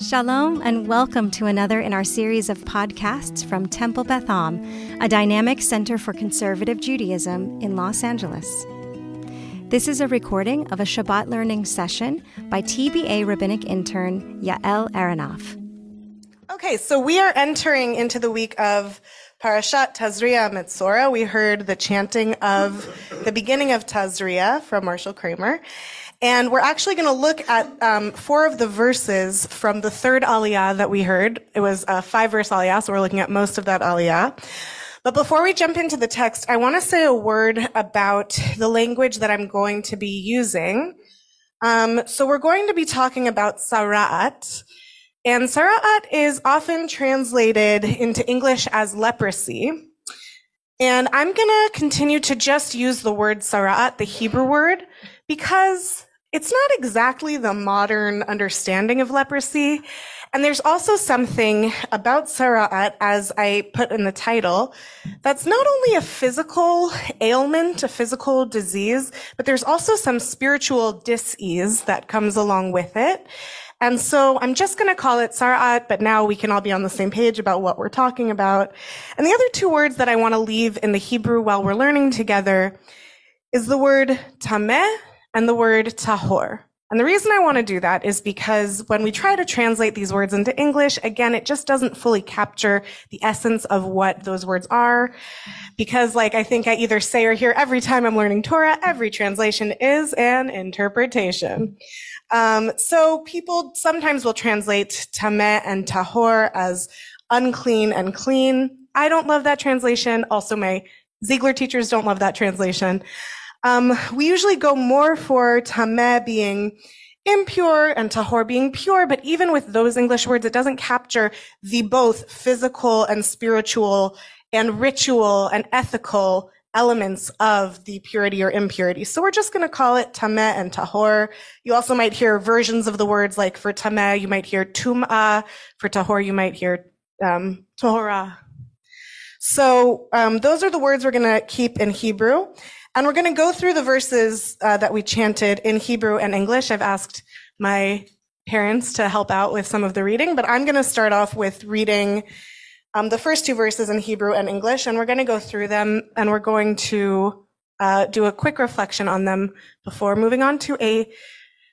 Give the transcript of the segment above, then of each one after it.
Shalom, and welcome to another in our series of podcasts from Temple Beth Am, a dynamic center for conservative Judaism in Los Angeles. This is a recording of a Shabbat learning session by TBA rabbinic intern Yael Aranoff. Okay, so we are entering into the week of Parashat Tazria Metzora. We heard the chanting of the beginning of Tazria from Marshall Kramer. And we're actually going to look at um, four of the verses from the third aliyah that we heard. It was a five verse aliyah, so we're looking at most of that aliyah. But before we jump into the text, I want to say a word about the language that I'm going to be using. Um, so we're going to be talking about tzara'at. And tzara'at is often translated into English as leprosy. And I'm going to continue to just use the word sara'at, the Hebrew word, because it's not exactly the modern understanding of leprosy. And there's also something about Tzara'at, as I put in the title, that's not only a physical ailment, a physical disease, but there's also some spiritual dis-ease that comes along with it. And so I'm just going to call it Tzara'at, but now we can all be on the same page about what we're talking about. And the other two words that I want to leave in the Hebrew while we're learning together is the word tameh and the word tahor. And the reason I want to do that is because when we try to translate these words into English, again, it just doesn't fully capture the essence of what those words are. Because like I think I either say or hear every time I'm learning Torah, every translation is an interpretation. Um, so people sometimes will translate tameh and tahor as unclean and clean. I don't love that translation. Also, my Ziegler teachers don't love that translation. Um, we usually go more for tameh being impure and tahor being pure, but even with those English words, it doesn't capture the both physical and spiritual and ritual and ethical elements of the purity or impurity. So we're just going to call it tameh and tahor. You also might hear versions of the words like for tameh, you might hear tum'ah. For tahor, you might hear um, tahora. So um, those are the words we're going to keep in Hebrew. And we're going to go through the verses uh, that we chanted in Hebrew and English. I've asked my parents to help out with some of the reading, but I'm going to start off with reading um, the first two verses in Hebrew and English, and we're going to go through them and we're going to uh, do a quick reflection on them before moving on to a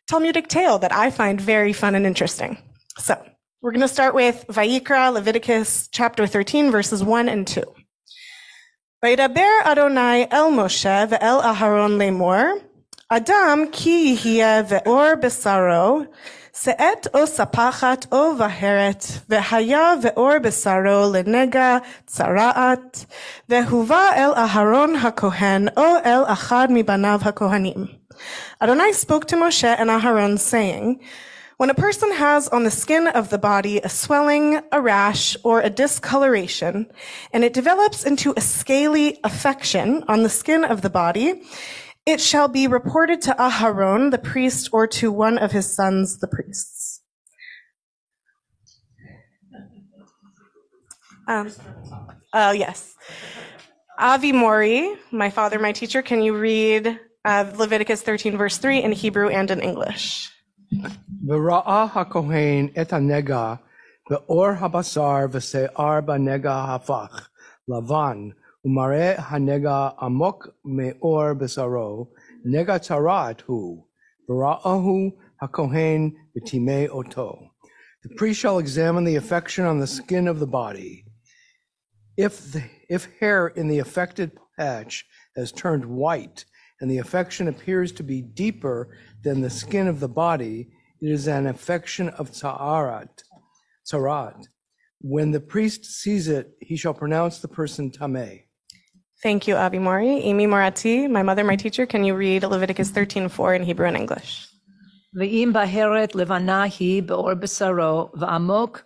Talmudic tale that I find very fun and interesting. So we're going to start with Vayikra, Leviticus chapter 13, verses 1 and 2. וידבר אדוני אל משה ואל אהרון לאמור, אדם כי יהיה ואור בשרו, שאת או ספחת או בהרת, והיה ואור בשרו לנגע צרעת, והובא אל אהרון הכהן או אל אחד מבניו הכהנים. Adonai spoke to Moshe and Aharon, saying, when a person has on the skin of the body a swelling, a rash, or a discoloration, and it develops into a scaly affection on the skin of the body, it shall be reported to Aharon, the priest, or to one of his sons, the priests. Um, uh, yes. Avi Mori, my father, my teacher, can you read uh, Leviticus 13, verse 3 in Hebrew and in English? V'ra'ah ha'kohen et ha'nega ve'or ha'basar v'se'ar ba'nega ha'fach lavan u'mareh ha'nega amok me'or b'saro nega tarat hu v'ra'ahu ha'kohen v'timei oto. The priest shall examine the affection on the skin of the body. If, the, if hair in the affected patch has turned white and the affection appears to be deeper than the skin of the body. It is an affection of ta'arat, tarat. When the priest sees it, he shall pronounce the person tameh. Thank you, Avi Mori. Imi Morati, my mother, my teacher, can you read Leviticus 13:4 in Hebrew and English? ואם בהרת לבנה היא באור בשרו, ועמוק,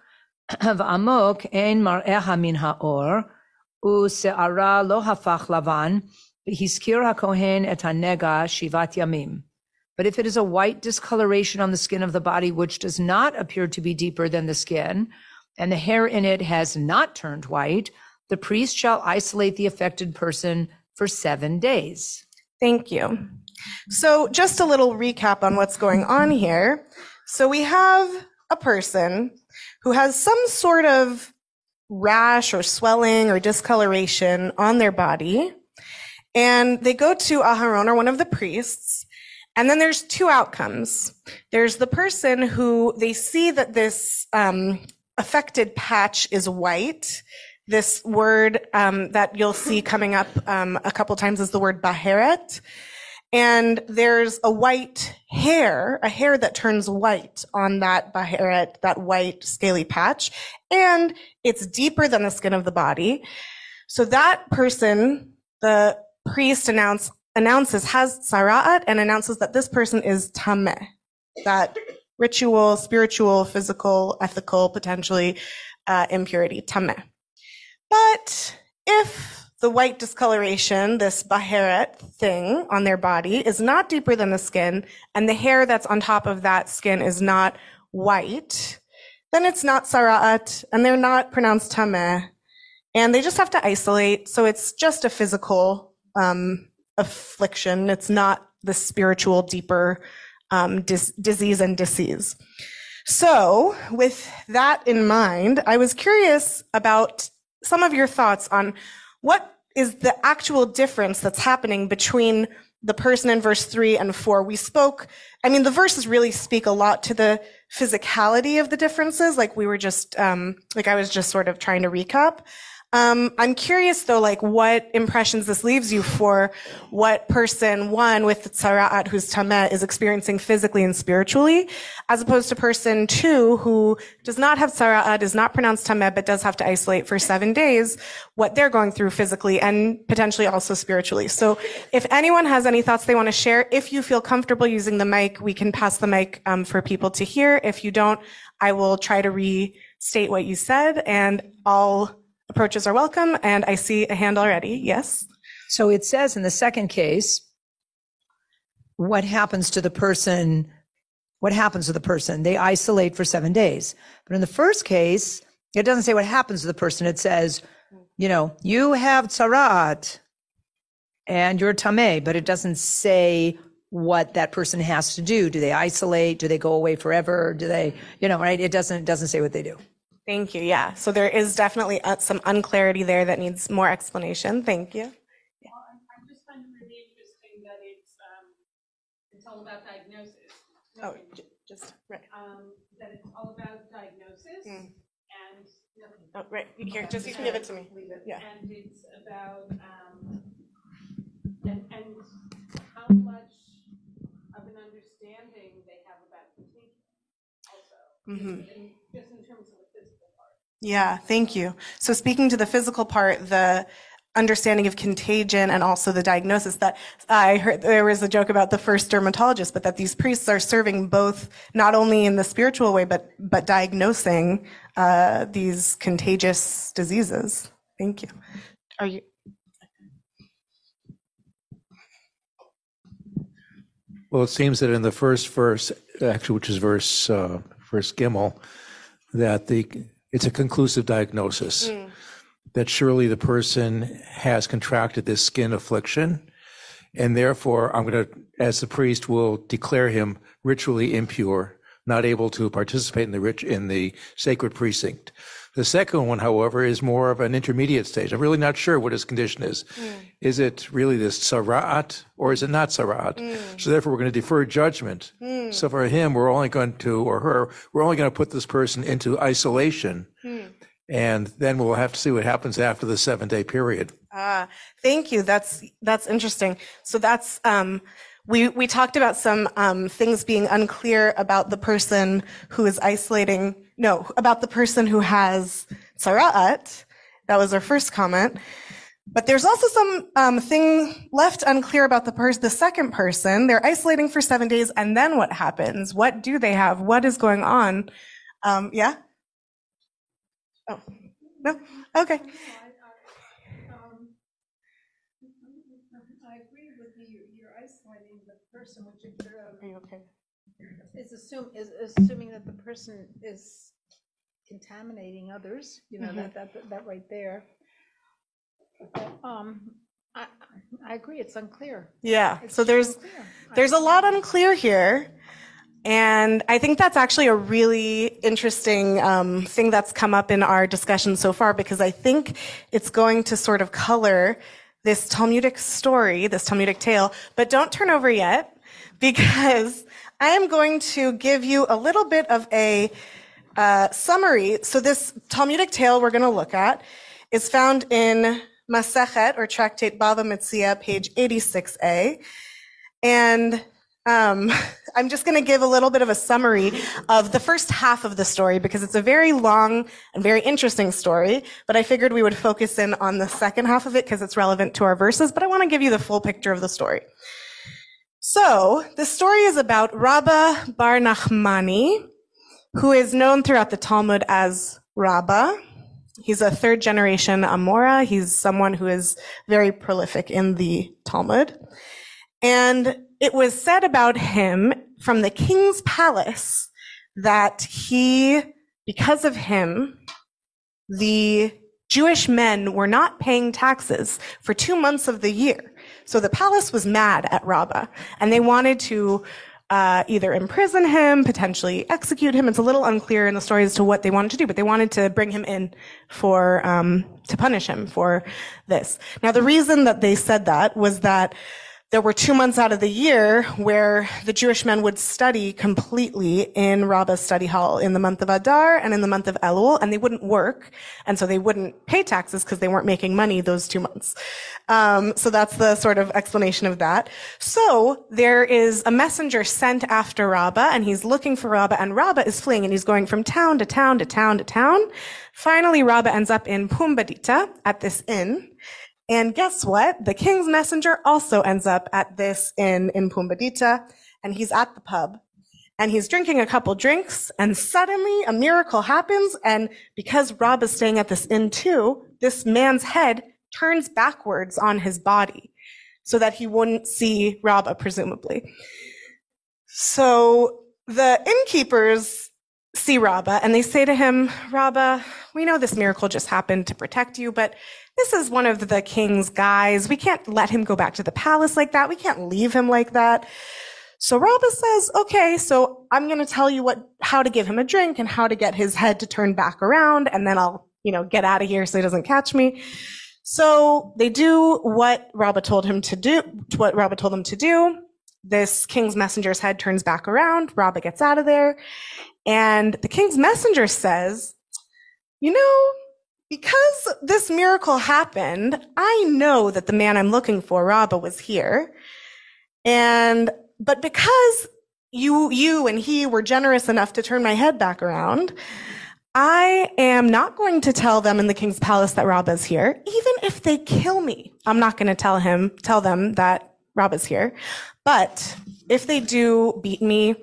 ועמוק אין min מן האור, ושערה לא הפך לבן, והזכיר הכהן את הנגע שבעת ימים. But if it is a white discoloration on the skin of the body, which does not appear to be deeper than the skin, and the hair in it has not turned white, the priest shall isolate the affected person for seven days. Thank you. So, just a little recap on what's going on here. So, we have a person who has some sort of rash or swelling or discoloration on their body. And they go to Aharon or one of the priests. And then there's two outcomes. There's the person who they see that this um, affected patch is white. This word um, that you'll see coming up um, a couple times is the word baheret. And there's a white hair, a hair that turns white on that baheret, that white scaly patch. And it's deeper than the skin of the body. So that person, the priest announce, announces, has tzara'at and announces that this person is tameh. That ritual, spiritual, physical, ethical, potentially uh, impurity, tameh. But if the white discoloration, this baheret thing on their body, is not deeper than the skin, and the hair that's on top of that skin is not white, then it's not tzara'at, and they're not pronounced tameh, and they just have to isolate. So it's just a physical um, affliction. It's not the spiritual, deeper um, dis- disease and disease. So, with that in mind, I was curious about some of your thoughts on what is the actual difference that's happening between the person in verse 3 and 4 we spoke i mean the verses really speak a lot to the physicality of the differences like we were just um, like i was just sort of trying to recap um, I'm curious though, like what impressions this leaves you for what person one with tzara'at who's tameh is experiencing physically and spiritually, as opposed to person two who does not have tzara'at, is not pronounced tameh, but does have to isolate for seven days, what they're going through physically and potentially also spiritually. So if anyone has any thoughts they want to share, if you feel comfortable using the mic, we can pass the mic um, for people to hear. If you don't, I will try to restate what you said and I'll Approaches are welcome, and I see a hand already. Yes? So it says in the second case, what happens to the person? What happens to the person? They isolate for seven days. But in the first case, it doesn't say what happens to the person. It says, you know, you have tzarat and you're tameh, but it doesn't say what that person has to do. Do they isolate? Do they go away forever? Do they, you know, right? It doesn't, it doesn't say what they do. Thank you. Yeah. So there is definitely uh, some unclarity there that needs more explanation. Thank you. Yeah. Well, I just find it really interesting that it's um, it's all about diagnosis. Oh, just right. Um, that it's all about diagnosis mm. and Oh, right here. Just you can give it to me. Yeah. And it's about um, and, and how much of an understanding they have about contagion also. Mm-hmm. In, just in terms of yeah, thank you. So speaking to the physical part, the understanding of contagion and also the diagnosis that I heard there was a joke about the first dermatologist, but that these priests are serving both not only in the spiritual way, but, but diagnosing, uh, these contagious diseases. Thank you. Are you? Well, it seems that in the first verse, actually, which is verse, uh, verse Gimel, that the it's a conclusive diagnosis mm. that surely the person has contracted this skin affliction. And therefore, I'm going to, as the priest will declare him ritually impure, not able to participate in the rich, in the sacred precinct. The second one, however, is more of an intermediate stage. I'm really not sure what his condition is. Mm. Is it really this tzara'at or is it not tzara'at? Mm. So therefore, we're going to defer judgment. Mm. So for him, we're only going to, or her, we're only going to put this person into isolation. Mm. And then we'll have to see what happens after the seven day period. Ah, thank you. That's, that's interesting. So that's, um, we, we talked about some um, things being unclear about the person who is isolating, no, about the person who has tzara'at. That was our first comment. But there's also some um, thing left unclear about the person, the second person. They're isolating for seven days, and then what happens? What do they have? What is going on? Um, yeah. Oh no. Okay. person, which Are you okay? Is assume, is assuming that the person is contaminating others, you know, mm-hmm. that, that, that right there. Um, I, I agree, it's unclear. Yeah, It's so there's, unclear. there's a lot unclear here. And I think that's actually a really interesting um, thing that's come up in our discussion so far because I think it's going to sort of color this Talmudic story, this Talmudic tale. But don't turn over yet because I am going to give you a little bit of a uh, summary. So this Talmudic tale we're going to look at is found in Masechet or Tractate Bava Metzia, page 86a. And um, I'm just going to give a little bit of a summary of the first half of the story because it's a very long and very interesting story. But I figured we would focus in on the second half of it because it's relevant to our verses. But I want to give you the full picture of the story. So the story is about Rabba Bar Nachmani, who is known throughout the Talmud as Rabba. He's a third generation Amora. He's someone who is very prolific in the Talmud. And it was said about him from the king's palace that he, because of him, the Jewish men were not paying taxes for two months of the year. So the palace was mad at Rabbah and they wanted to uh, either imprison him, potentially execute him. It's a little unclear in the story as to what they wanted to do, but they wanted to bring him in for um, to punish him for this. Now, the reason that they said that was that there were two months out of the year where the Jewish men would study completely in Rabbah's study hall in the month of Adar and in the month of Elul, and they wouldn't work, and so they wouldn't pay taxes because they weren't making money those two months. Um, so that's the sort of explanation of that. So there is a messenger sent after Rabbah, and he's looking for Rabbah, and Rabbah is fleeing, and he's going from town to town to town to town. Finally, Rabbah ends up in Pumbedita at this inn. And guess what? The king's messenger also ends up at this inn in Pumbedita, and he's at the pub. And he's drinking a couple drinks, and suddenly a miracle happens. And because Rob is staying at this inn too, this man's head turns backwards on his body so that he wouldn't see Rabba, uh, presumably. So the innkeepers see Rabba and they say to him, Rabba, we know this miracle just happened to protect you, but this is one of the king's guys. We can't let him go back to the palace like that. We can't leave him like that. So Rabba says, okay, so I'm going to tell you what, how to give him a drink and how to get his head to turn back around. And then I'll, you know, get out of here so he doesn't catch me. So they do what Rabba told him to do, what Rabba told them to do. This king's messenger's head turns back around. Rabba gets out of there. And the king's messenger says, you know, because this miracle happened, I know that the man I'm looking for, Rabba, was here. And, but because you, you and he were generous enough to turn my head back around, I am not going to tell them in the king's palace that Rabba's here. Even if they kill me, I'm not going to tell him, tell them that Rabba's here. But if they do beat me,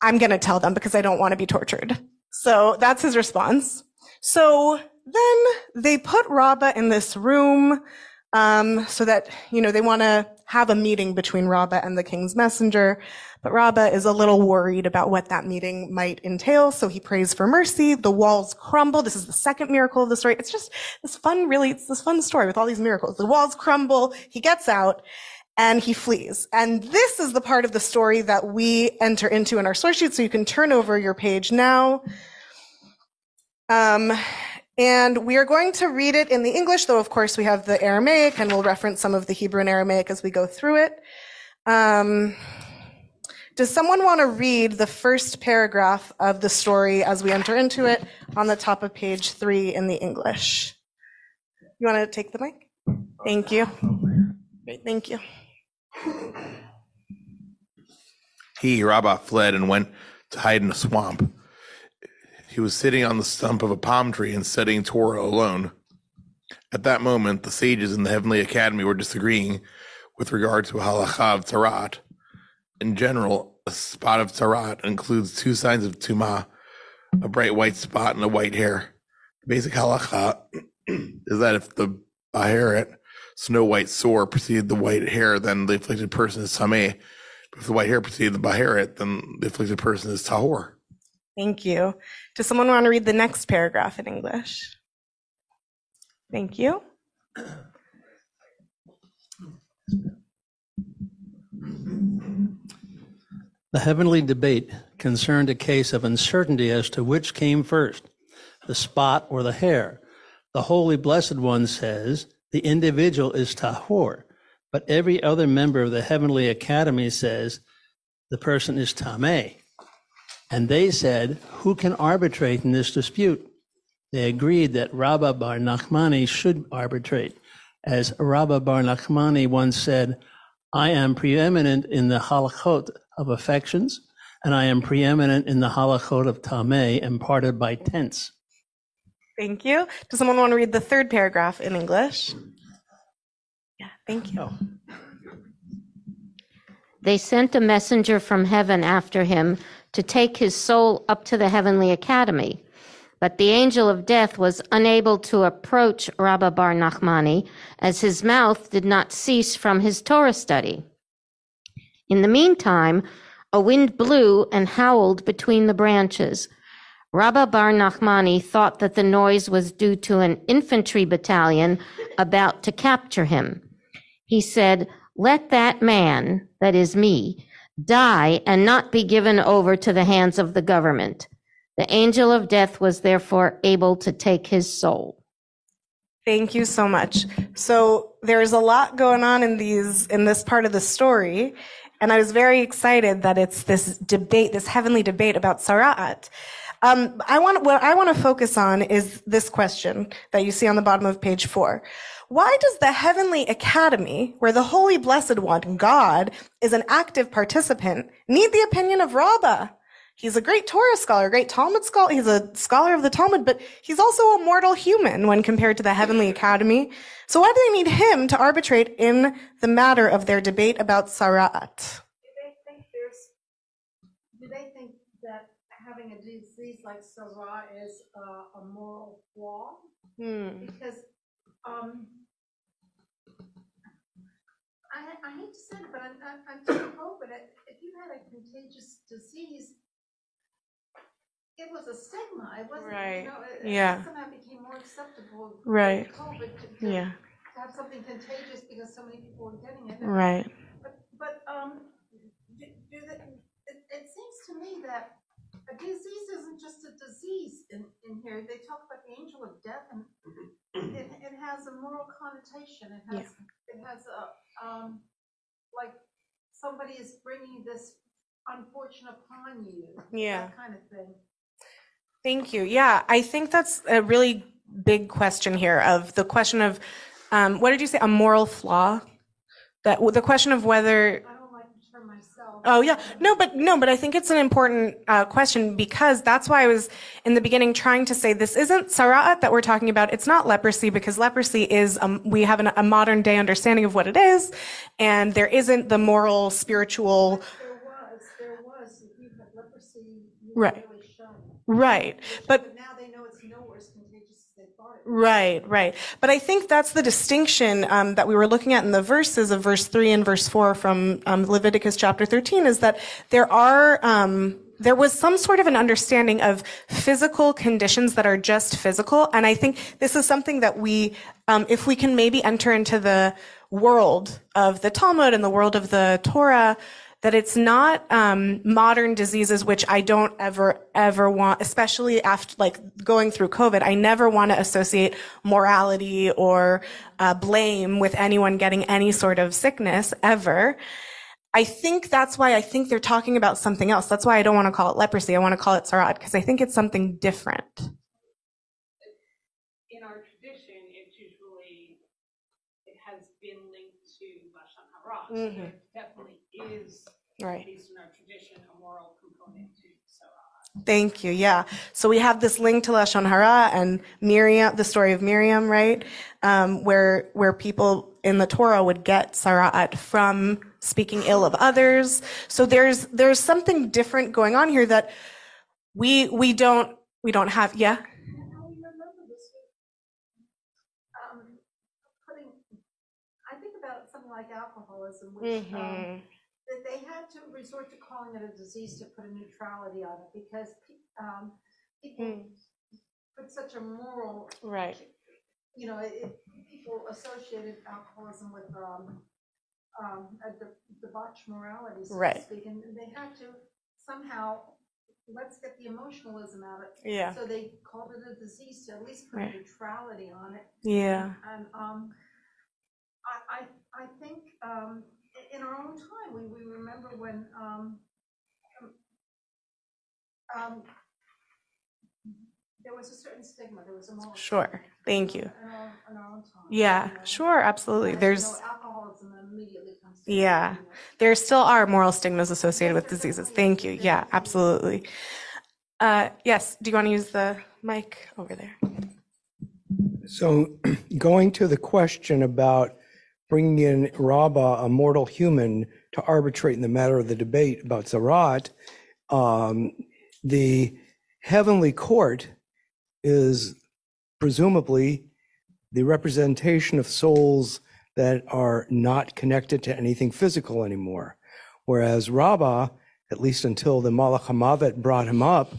I'm going to tell them because I don't want to be tortured. So that's his response. So then they put Rabba in this room um, so that, you know, they want to have a meeting between Rabba and the king's messenger. But Rabba is a little worried about what that meeting might entail, so he prays for mercy. The walls crumble. This is the second miracle of the story. It's just this fun, really, it's this fun story with all these miracles. The walls crumble, he gets out, and he flees. And this is the part of the story that we enter into in our source sheet, so you can turn over your page now. Um, and we are going to read it in the English, though, of course, we have the Aramaic, and we'll reference some of the Hebrew and Aramaic as we go through it. Um, does someone want to read the first paragraph of the story as we enter into it on the top of page three in the English? You want to take the mic? Thank you. Thank you. He, Rabbah, fled and went to hide in a swamp. He was sitting on the stump of a palm tree and studying Torah alone. At that moment, the sages in the Heavenly Academy were disagreeing with regard to halacha of tarat. In general, a spot of tarat includes two signs of tuma, a bright white spot and a white hair. The basic halacha is that if the baheret, snow white sore, preceded the white hair, then the afflicted person is tameh. If the white hair preceded the baheret, then the afflicted person is tahor. Thank you. Does someone want to read the next paragraph in English? Thank you. The heavenly debate concerned a case of uncertainty as to which came first, the spot or the hair. The Holy Blessed One says the individual is tahor, but every other member of the Heavenly Academy says the person is tameh. And they said, who can arbitrate in this dispute? They agreed that Rabba Bar Nachmani should arbitrate. As Rabba Bar Nachmani once said, I am preeminent in the halachot of affections, and I am preeminent in the halachot of tameh imparted by tents. Thank you. Does someone want to read the third paragraph in English? Yeah, thank you. They sent a messenger from heaven after him to take his soul up to the heavenly academy. But the angel of death was unable to approach Rabba Bar Nachmani as his mouth did not cease from his Torah study. In the meantime, a wind blew and howled between the branches. Rabba Bar Nachmani thought that the noise was due to an infantry battalion about to capture him. He said, Let that man, that is me, die and not be given over to the hands of the government. The angel of death was therefore able to take his soul. Thank you so much. So there's a lot going on in these in this part of the story, and I was very excited that it's this debate, this heavenly debate about Tzara'at. Um, I want what I want to focus on is this question that you see on the bottom of page four. Why does the heavenly academy, where the holy blessed one, God, is an active participant, need the opinion of Rabbah? He's a great Torah scholar, a great Talmud scholar. He's a scholar of the Talmud, but he's also a mortal human when compared to the heavenly academy. So why do they need him to arbitrate in the matter of their debate about Tzara'at? Do they think there's, do they think that having a disease like Sarah is uh, a moral flaw? Hmm. Because, um, I, I hate to say it, but I'm, I'm, I'm it- if you had a contagious disease, it was a stigma, it wasn't, Right. you know, it- it Yeah. somehow became more acceptable. Right. COVID to, to Yeah. to have something contagious because so many people were getting it. Right. But, but, um, do, do the, it, it seems to me that a disease isn't just a disease in, in here. They talk about the angel of death and it, it has a moral connotation. It has, it has a, um, like somebody is bringing this unfortune upon you. Yeah. That kind of thing. Thank you. Yeah, I think that's a really big question here of the question of um, what did you say? A moral flaw? That the question of whether I don't like the term myself. Oh yeah, no, but no, but I think it's an important uh, question because that's why I was in the beginning trying to say this isn't tzara'at that we're talking about. It's not leprosy because leprosy is um, we have an, a modern day understanding of what it is, and there isn't the moral, spiritual. There was, there was, if you had leprosy, you were Right. really. Right, but But now they know it's nowhere as contagious as they thought it was. Right, right. But I think that's the distinction um, that we were looking at in the verses of verse 3 and verse 4 from um, Leviticus chapter 13 is that there are, um, there was some sort of an understanding of physical conditions that are just physical. And I think this is something that we, um, if we can maybe enter into the world of the Talmud and the world of the Torah, that it's not um, modern diseases which i don't ever ever want especially after like going through covid i never want to associate morality or uh, blame with anyone getting any sort of sickness ever. I think that's why i think they're talking about something else. That's why i don't want to call it leprosy. I want to call it tzara'at because i think it's something different. In our tradition, it's usually, it has been linked to Lashon Hara. So there definitely is, right at least in our tradition, a moral component to Sarah. Thank you. Yeah. So we have this link to Lashon Hara and Miriam, the story of Miriam, right? Um, where, where people in the Torah would get Tzara'at from speaking ill of others. So there's, there's something different going on here that we, we don't, we don't have. Yeah. And I remember this, um, putting, I think about something like alcoholism, which, Mm-hmm. um, that they had to resort to calling it a disease to put a neutrality on it because, um, people put such a moral, Right. you know, it, people associated alcoholism with, um, um, a de- debauched morality, so Right. to speak, and they had to somehow, let's get the emotionalism out of it. Yeah. So they called it a disease to at least put Right. neutrality on it. Yeah. And, um, I, I, I think, um, in our own time, we, we remember when, um, um, there was a certain stigma, there was a moral. Sure. Thank you. In our, in our own time. Yeah, you know. sure, absolutely. As you There's know, Alcoholism immediately comes to. Yeah. mind, you know. there still are moral stigmas associated with diseases. Thank you. Yeah, absolutely. Uh, yes, do you want to use the mic over there? So, going to the question about bringing in Rabbah, a mortal human, to arbitrate in the matter of the debate about Zarat, um, the heavenly court is presumably the representation of souls that are not connected to anything physical anymore. Whereas Rabbah, at least until the Malach HaMavet brought him up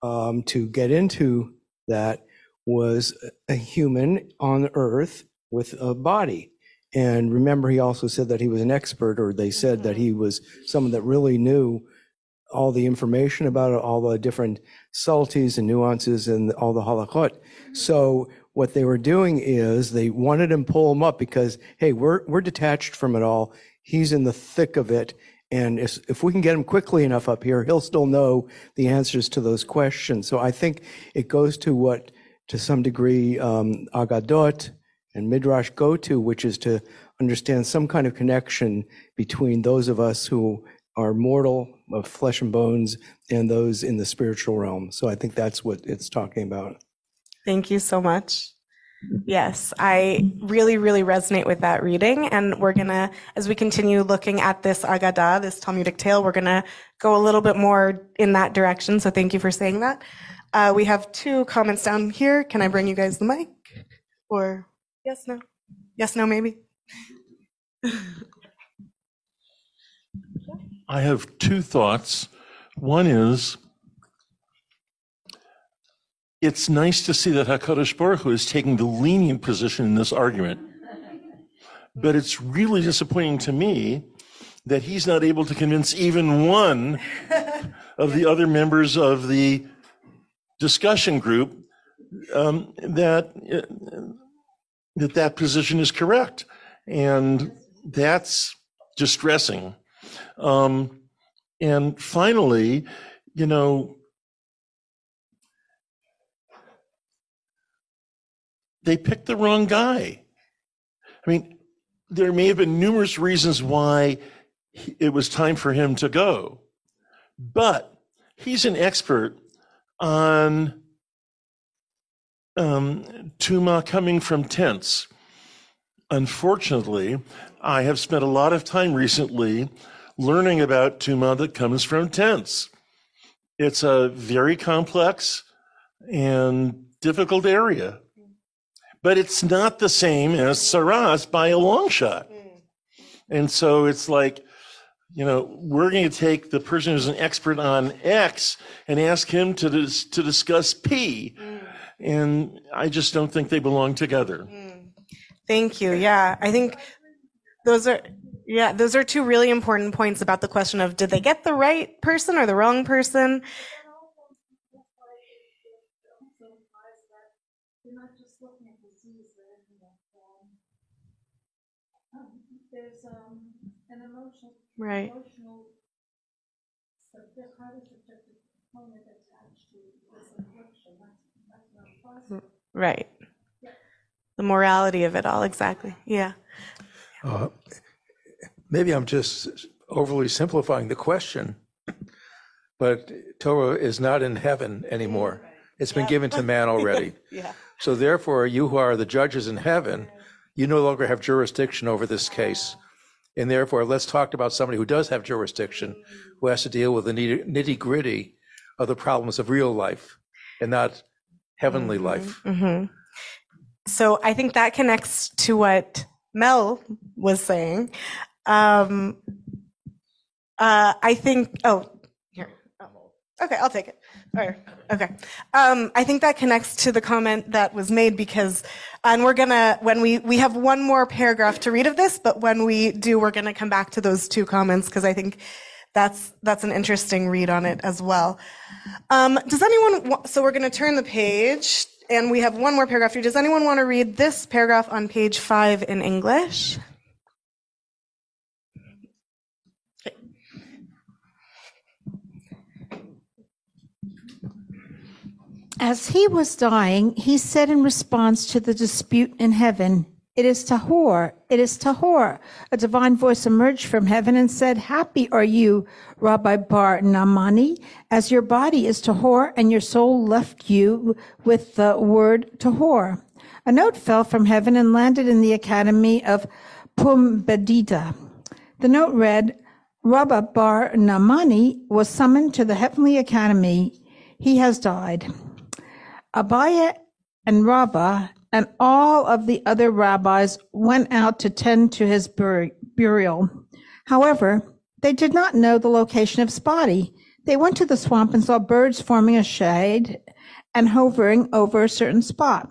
um, to get into that, was a human on earth with a body. And remember, he also said that he was an expert, or they said that he was someone that really knew all the information about it, all the different subtleties and nuances and all the halachot. So what they were doing is they wanted him to pull him up because, hey, we're, we're detached from it all. He's in the thick of it. And if, if we can get him quickly enough up here, he'll still know the answers to those questions. So I think it goes to what, to some degree, um, Agadot and Midrash go to, which is to understand some kind of connection between those of us who are mortal of flesh and bones and those in the spiritual realm. So I think that's what it's talking about. Thank you so much. Yes, I really, really resonate with that reading. And we're going to, as we continue looking at this Agadah, this Talmudic tale, we're going to go a little bit more in that direction. So thank you for saying that. Uh, we have two comments down here. Can I bring you guys the mic? Or yes, no? Yes, no, maybe? I have two thoughts. One is it's nice to see that HaKadosh Baruch Hu is taking the lenient position in this argument. But it's really disappointing to me that he's not able to convince even one of the other members of the discussion group um, that, uh, that that position is correct. And that's distressing. Um, and finally, you know, they picked the wrong guy. I mean, there may have been numerous reasons why it was time for him to go, but he's an expert on um, tuma coming from tents. Unfortunately, I have spent a lot of time recently learning about tuma that comes from tents. It's a very complex and difficult area, but it's not the same as saras by a long shot. And so it's like, you know, we're going to take the person who's an expert on X and ask him to dis- to discuss P, and I just don't think they belong together. Thank you. Yeah, I think those are yeah, those are two really important points about the question of did they get the right person or the wrong person? You're not just looking at disease, but you know, um, um, there's um, an emotional, Right. emotional, subject, highly subjective component attached to this affliction. That's, that's not possible. Right. The morality of it all, exactly. Yeah. Uh, Maybe I'm just overly simplifying the question, but Torah is not in heaven anymore. It's been given to man already. Yeah. So therefore, you who are the judges in heaven, you no longer have jurisdiction over this case. And therefore, let's talk about somebody who does have jurisdiction, who has to deal with the nitty gritty of the problems of real life and not heavenly life. hmm So I think that connects to what Mel was saying. Um, uh, I think, oh, here. Okay, I'll take it. Or, okay. Um, I think that connects to the comment that was made because and we're gonna when we we have one more paragraph to read of this, but when we do, we're gonna come back to those two comments because I think that's that's an interesting read on it as well. Um, does anyone? wa- So we're gonna turn the page, and we have one more paragraph here. Does anyone want to read this paragraph on page five in English? As he was dying, he said in response to the dispute in heaven, It is Tahor, it is Tahor. A divine voice emerged from heaven and said, Happy are you, Rabbi Bar Namani, as your body is Tahor and your soul left you with the word Tahor. A note fell from heaven and landed in the academy of Pumbedita. The note read, Rabbi Bar Namani was summoned to the heavenly academy. He has died. Abaye and Rabbah and all of the other rabbis went out to tend to his bur- burial. However, they did not know the location of his body. They went to the swamp and saw birds forming a shade and hovering over a certain spot.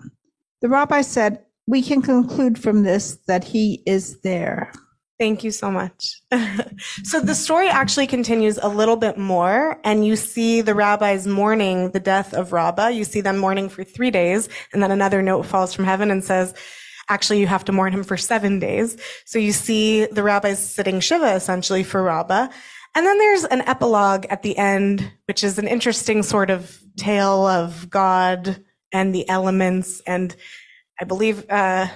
The rabbi said, We can conclude from this that he is there. Thank you so much. so the story actually continues a little bit more, and you see the rabbis mourning the death of Rabbah. You see them mourning for three days, and then another note falls from heaven and says, actually, you have to mourn him for seven days. So you see the rabbis sitting Shiva essentially for Rabbah. And then there's an epilogue at the end, which is an interesting sort of tale of God and the elements. And I believe, uh,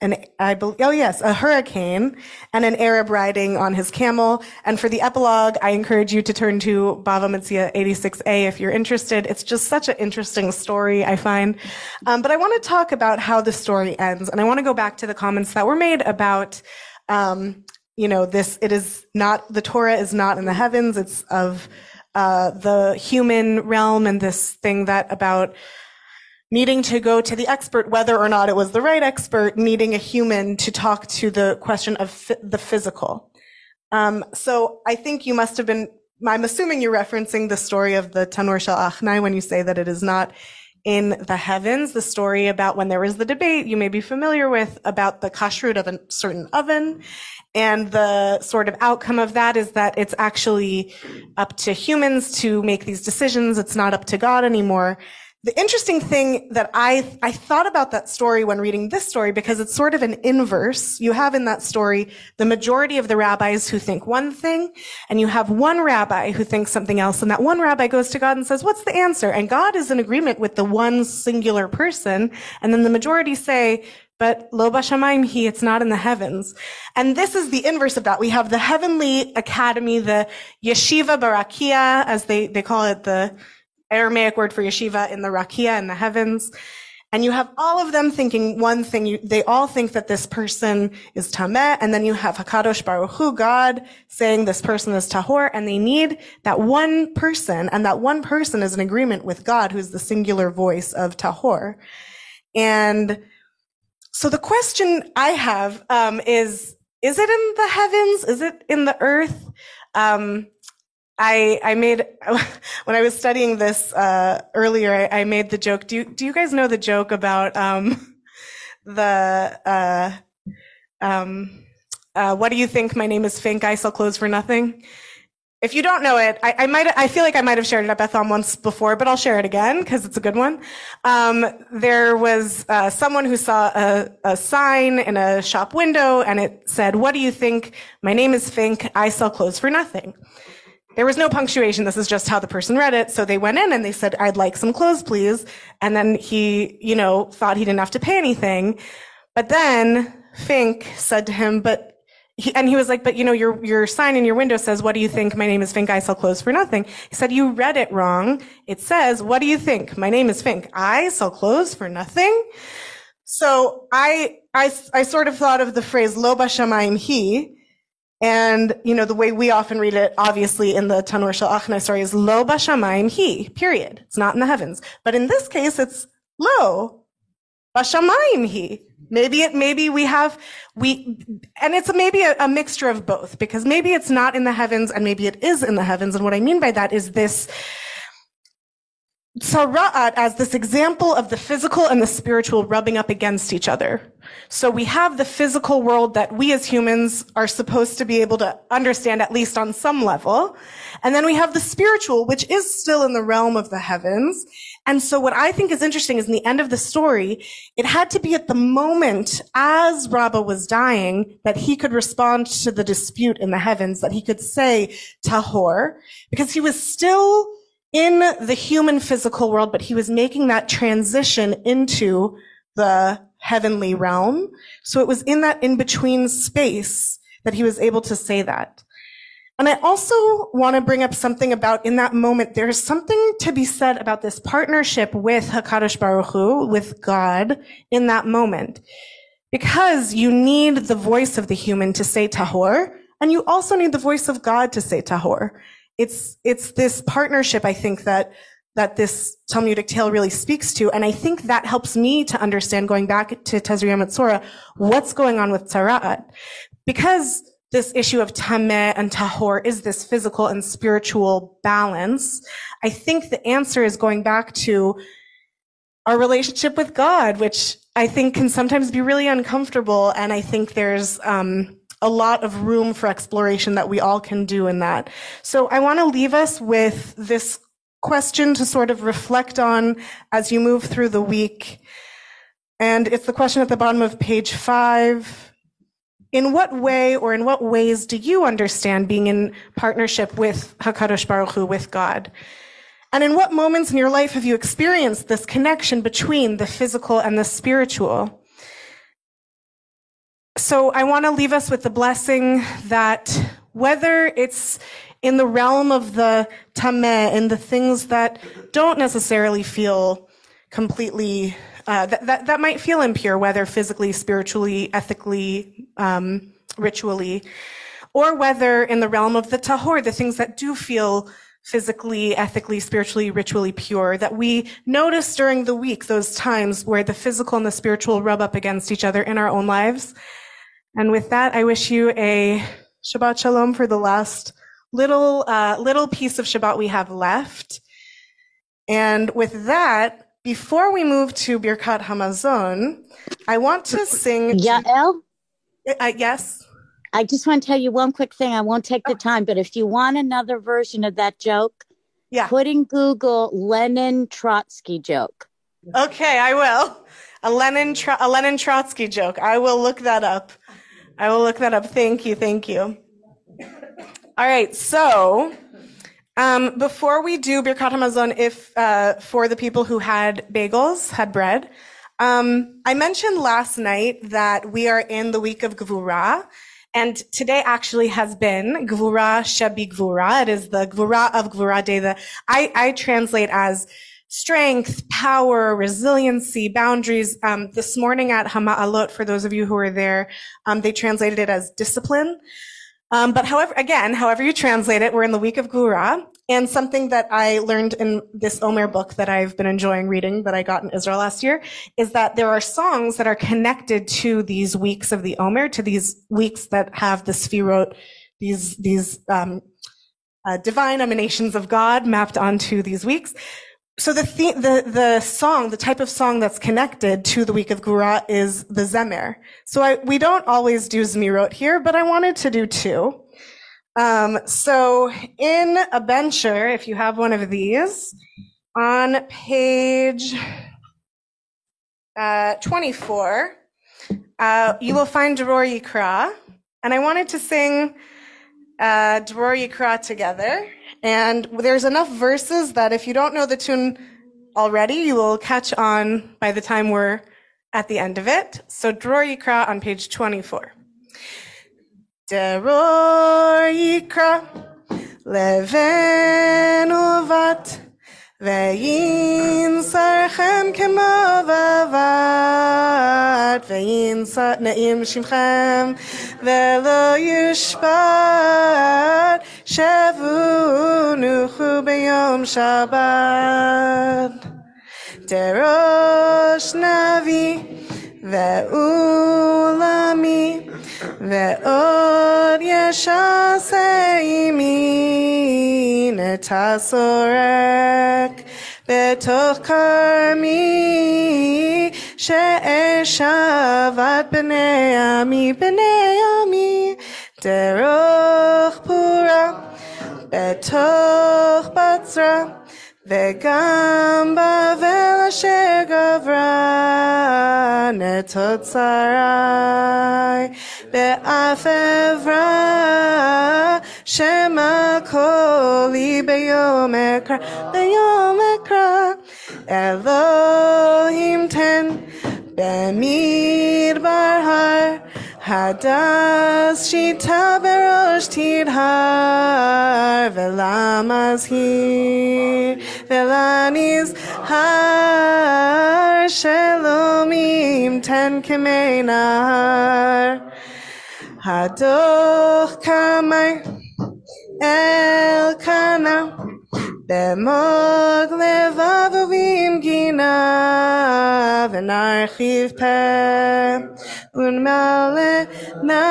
an I bel oh yes, a hurricane and an Arab riding on his camel. And for the epilogue, I encourage you to turn to Bava Metzia 86a if you're interested. It's just such an interesting story, I find. Um, but I want to talk about how the story ends, and I want to go back to the comments that were made about. Um, you know, this, it is not, the Torah is not in the heavens. It's of, uh, the human realm and this thing that about, needing to go to the expert, whether or not it was the right expert, needing a human to talk to the question of the physical. Um, so I think you must have been, I'm assuming you're referencing the story of the Tanur Shel Achnai when you say that it is not in the heavens, the story about when there was the debate you may be familiar with about the kashrut of a certain oven. And the sort of outcome of that is that it's actually up to humans to make these decisions. It's not up to God anymore. The interesting thing that I, I thought about that story when reading this story because it's sort of an inverse. You have in that story the majority of the rabbis who think one thing, and you have one rabbi who thinks something else, and that one rabbi goes to God and says, what's the answer? And God is in agreement with the one singular person, and then the majority say, but lo bashamayim he, it's not in the heavens. And this is the inverse of that. We have the heavenly academy, the yeshiva barakia, as they, they call it, the Aramaic word for yeshiva in the rakia in the heavens. And you have all of them thinking one thing. You, they all think that this person is tameh, and then you have Hakadosh Baruch Hu, God, saying this person is tahor, and they need that one person, and that one person is in agreement with God, who's the singular voice of tahor. And so the question I have um, is: Is it in the heavens? Is it in the earth? Um, I I made when I was studying this uh, earlier. I, I made the joke. Do you, do you guys know the joke about um, the uh, um, uh, what do you think? My name is Fink. I sell clothes for nothing. If you don't know it, I, I might. I feel like I might have shared it at Beth Am once before, but I'll share it again because it's a good one. Um, there was uh, someone who saw a, a sign in a shop window, and it said, "What do you think? My name is Fink. I sell clothes for nothing." There was no punctuation. This is just how the person read it. So they went in and they said, I'd like some clothes, please. And then he, you know, thought he didn't have to pay anything. But then Fink said to him, but he, and he was like, but you know, your, your sign in your window says, what do you think? My name is Fink. I sell clothes for nothing. He said, you read it wrong. It says, what do you think? My name is Fink. I sell clothes for nothing. So I, I, I sort of thought of the phrase, lo bashamayim he, and, you know, the way we often read it, obviously, in the Tanur Shel Achnai story is lo bashamayim he, period. It's not in the heavens. But in this case, it's lo bashamayim he. Maybe it, maybe we have, we, and it's maybe a, a mixture of both, because maybe it's not in the heavens and maybe it is in the heavens. And what I mean by that is this, Tzara'at as this example of the physical and the spiritual rubbing up against each other. So we have the physical world that we as humans are supposed to be able to understand at least on some level. And then we have the spiritual, which is still in the realm of the heavens. And so what I think is interesting is in the end of the story, it had to be at the moment as Rabbah was dying that he could respond to the dispute in the heavens, that he could say Tahor, because he was still in the human physical world, but he was making that transition into the heavenly realm. So it was in that in between space that he was able to say that. And I also want to bring up something about in that moment, there's something to be said about this partnership with HaKadosh Baruch Hu, with God in that moment. Because you need the voice of the human to say Tahor, and you also need the voice of God to say Tahor it's it's this partnership I think that that this Talmudic tale really speaks to, and I think that helps me to understand going back to Tazria Metzora what's going on with Tzara'at, because this issue of tameh and tahor is this physical and spiritual balance. I think the answer is going back to our relationship with God, which I think can sometimes be really uncomfortable, and I think there's um, a lot of room for exploration that we all can do in that. So I want to leave us with this question to sort of reflect on as you move through the week. And it's the question at the bottom of page five. In what way or in what ways do you understand being in partnership with HaKadosh Baruch Hu, with God? And in what moments in your life have you experienced this connection between the physical and the spiritual? So I want to leave us with the blessing that whether it's in the realm of the tameh and the things that don't necessarily feel completely uh, that, that that might feel impure, whether physically, spiritually, ethically, um, ritually, or whether in the realm of the tahor, the things that do feel physically, ethically, spiritually, ritually pure, that we notice during the week those times where the physical and the spiritual rub up against each other in our own lives, and with that, I wish you a Shabbat Shalom for the last little, uh, little piece of Shabbat we have left. And with that, before we move to Birkat Hamazon, I want to sing. Yael? Uh, yes. I just want to tell you one quick thing. I won't take the time, but if you want another version of that joke, yeah. put in Google Lenin Trotsky joke. Okay, I will. A Lenin, a Lenin Trotsky joke. I will look that up. I will look that up. Thank you. Thank you. All right. So, um, before we do Birkat Hamazon, if uh, for the people who had bagels, had bread, um, I mentioned last night that we are in the week of Gvura, and today actually has been Gvura Shabi Gvura. It is the Gvura of Gvura Day. The I, I translate as strength, power, resiliency, boundaries. Um, this morning at Hama'alot, for those of you who were there, um, they translated it as discipline. Um, but however, again, however you translate it, we're in the week of Gvura. And something that I learned in this Omer book that I've been enjoying reading that I got in Israel last year is that there are songs that are connected to these weeks of the Omer, to these weeks that have the Sfirot, these, these, um, uh, divine emanations of God mapped onto these weeks so the, the, the song, the type of song that's connected to the week of Gvura is the Zemer. So I, we don't always do Zmirot here, but I wanted to do two. Um, so in a bencher, if you have one of these, on page uh, 24, uh, you will find Dror Yikra, and I wanted to sing uh, Dror Yikra together. And there's enough verses that if you don't know the tune already, you will catch on by the time we're at the end of it. So Dror Yikra on page 24. Dror Yikra leven uvat و این سرخم که ما و ورد و این سر نعیم شیمخم و لایش بر شبون خوب یوم شبت دراش نوی و اولمی ועוד ישסה עמי נטע סורק בתוך כרמי, שאשבת בני עמי, בני עמי, דרך פורה, בתוך בצרה, וגם בבל אשר גברה, נטות שרי, באף אברה, שמא קולי ביום אקרא, ביום אקרא, אלוהים תן במדבר הר, הדס שיטה בראש תדהר, ולמזהיר, ולנזהר, שלומים תן כמי נהר. הדוח כמי אלקנה, במוג לבבו במגינה, ונרחיב פה, ונמלא נא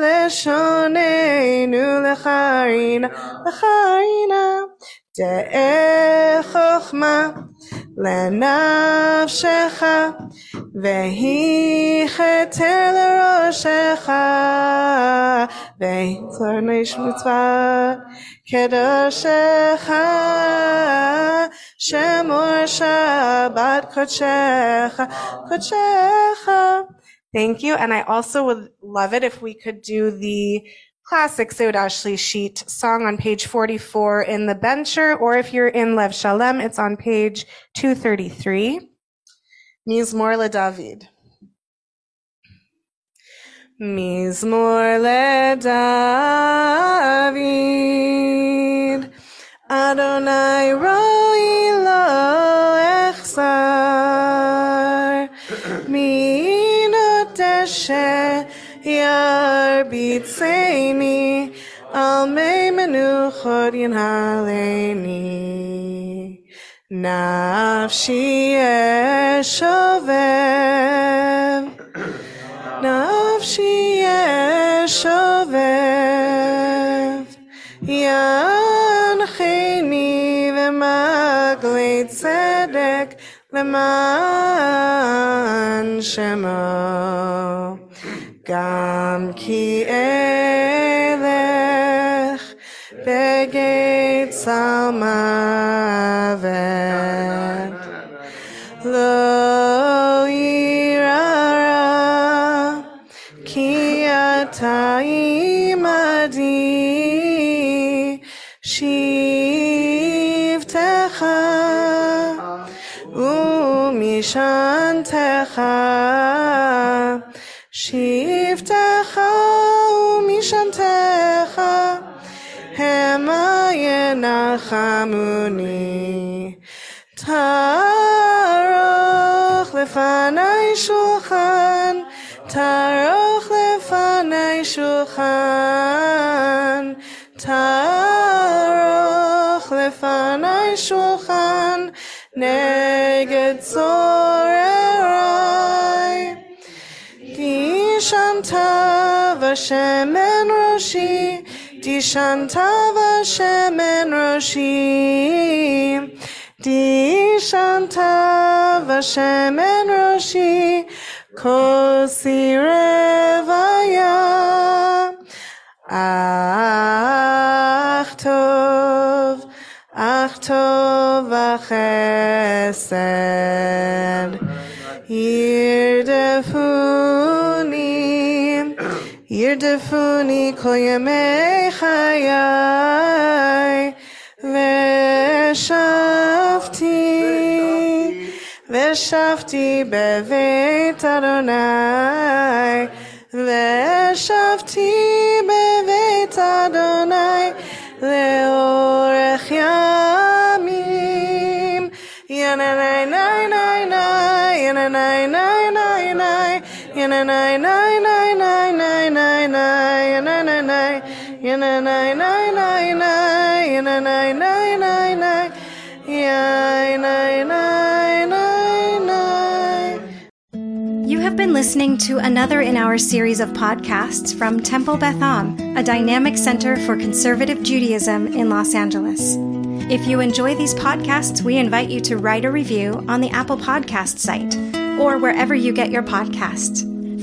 לשוננו לחרינה, לחרינה, דעה חוכמה לנפשך, והיא חטא לראשך, והיא צורניש מצוות קדושך, שמור שבת קודשך, קודשך. Thank you. And I also would love it if we could do the classic Seudah sheet song on page 44 in the Bencher, or if you're in Lev Shalem, it's on page 233. Mizmor LeDavid. Mizmor LeDavid. Adonai roi lo echsar. Minot deshe yarbitzeni. Al mei menuchot yanhaleni. Nafshi eshovev. Nafshi eshovev. Yancheni v'maglei tzedek למען שמו, גם כי אלך בגיא צל ינחמוני. תערוך לפני שולחן, תערוך לפני שולחן, תערוך לפני שולחן, נגד צוררי. דשנת ושמן ראשי, Dishanta v'Hashem en Roshi. Dishanta v'Hashem en Roshi. Kosi revaya. Ach tov, ach tov v'chesed. ירדפוני כל ימי חיי, ושבתי, ושבתי בבית אדוני, ושבתי בבית אדוני, לאורך ימים. ינני ני ני ני, ינני ני ני ני, ינני ני ני you have been listening to another in our series of podcasts from Temple Beth Am, a dynamic center for conservative Judaism in Los Angeles. If you enjoy these podcasts, we invite you to write a review on the Apple Podcast site or wherever you get your podcasts.